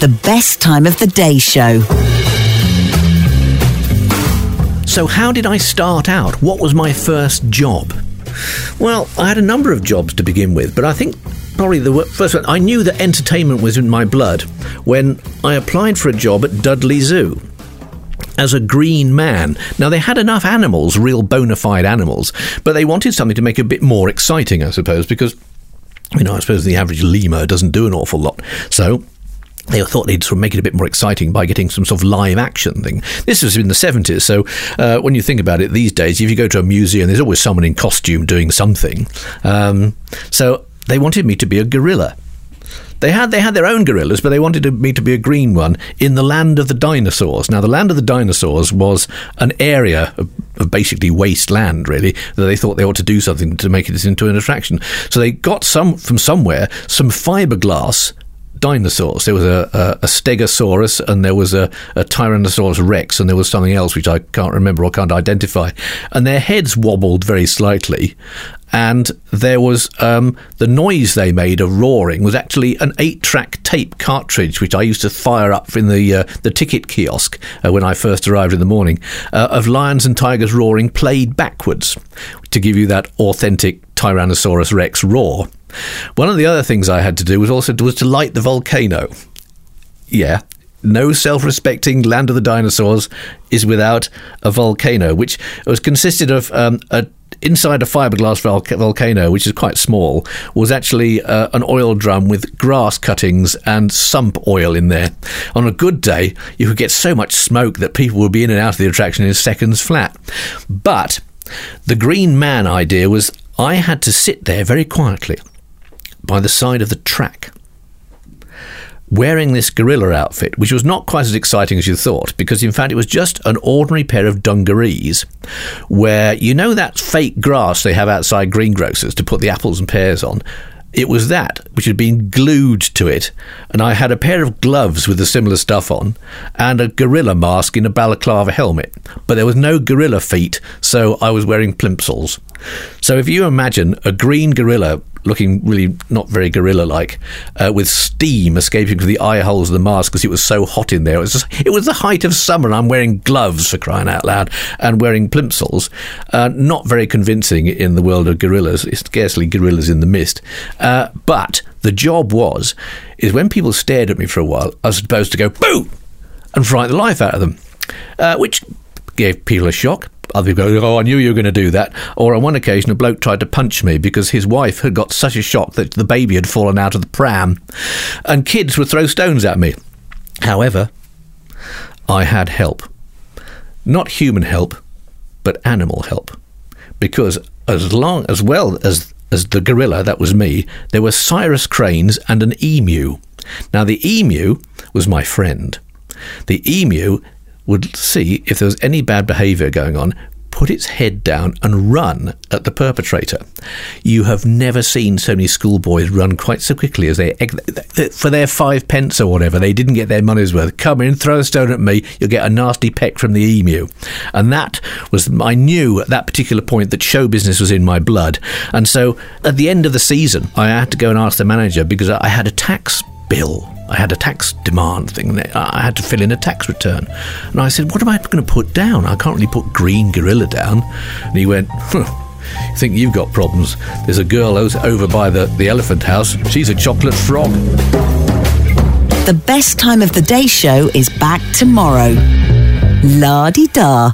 The best time of the day show. So, how did I start out? What was my first job? Well, I had a number of jobs to begin with, but I think probably the first one, I knew that entertainment was in my blood when I applied for a job at Dudley Zoo as a green man. Now, they had enough animals, real bona fide animals, but they wanted something to make it a bit more exciting, I suppose, because, you know, I suppose the average lemur doesn't do an awful lot. So, they thought they'd sort of make it a bit more exciting by getting some sort of live action thing. This was in the 70s, so uh, when you think about it these days, if you go to a museum, there's always someone in costume doing something. Um, so they wanted me to be a gorilla. They had they had their own gorillas, but they wanted me to be a green one in the land of the dinosaurs. Now, the land of the dinosaurs was an area of, of basically wasteland, really, that they thought they ought to do something to make it into an attraction. So they got some from somewhere some fiberglass dinosaurs. There was a, a, a, Stegosaurus and there was a, a, Tyrannosaurus Rex and there was something else which I can't remember or can't identify. And their heads wobbled very slightly and there was um, the noise they made of roaring was actually an eight-track tape cartridge, which I used to fire up in the uh, the ticket kiosk uh, when I first arrived in the morning, uh, of lions and tigers roaring played backwards to give you that authentic Tyrannosaurus Rex roar. One of the other things I had to do was also was to light the volcano. Yeah, no self-respecting land of the dinosaurs is without a volcano, which was consisted of um, a inside a fiberglass volcano, which is quite small, was actually uh, an oil drum with grass cuttings and sump oil in there. On a good day, you could get so much smoke that people would be in and out of the attraction in seconds flat. But the Green Man idea was I had to sit there very quietly by the side of the track wearing this gorilla outfit, which was not quite as exciting as you thought, because in fact it was just an ordinary pair of dungarees, where you know that fake grass they have outside greengrocers to put the apples and pears on. It was that which had been glued to it, and I had a pair of gloves with the similar stuff on, and a gorilla mask in a balaclava helmet. But there was no gorilla feet, so I was wearing plimsolls. So if you imagine a green gorilla looking really not very gorilla like, uh, with steam escaping from the eye holes of the mask because it was so hot in there. It was, just, it was the height of summer, and I'm wearing gloves for crying out loud and wearing plimsolls. Uh, not very convincing in the world of gorillas, it's scarcely gorillas in the mist. Uh, but the job was, is when people stared at me for a while, I was supposed to go, boo! and frighten the life out of them, uh, which gave people a shock other people go, oh, I knew you were going to do that. Or on one occasion, a bloke tried to punch me because his wife had got such a shock that the baby had fallen out of the pram. And kids would throw stones at me. However, I had help. Not human help, but animal help. Because as long as well as as the gorilla, that was me, there were Sarus cranes and an emu. Now the emu was my friend. The emu would see if there was any bad behaviour going on, put its head down and run at the perpetrator. You have never seen so many schoolboys run quite so quickly as they, for their five pence or whatever, they didn't get their money's worth. Come in, throw a stone at me, you'll get a nasty peck from the emu. And that was, I knew at that particular point that show business was in my blood. And so at the end of the season, I had to go and ask the manager because I had a tax bill I had a tax demand thing. I had to fill in a tax return. And I said, What am I going to put down? I can't really put green gorilla down. And he went, huh, You think you've got problems? There's a girl over by the, the elephant house. She's a chocolate frog. The best time of the day show is back tomorrow. La di da.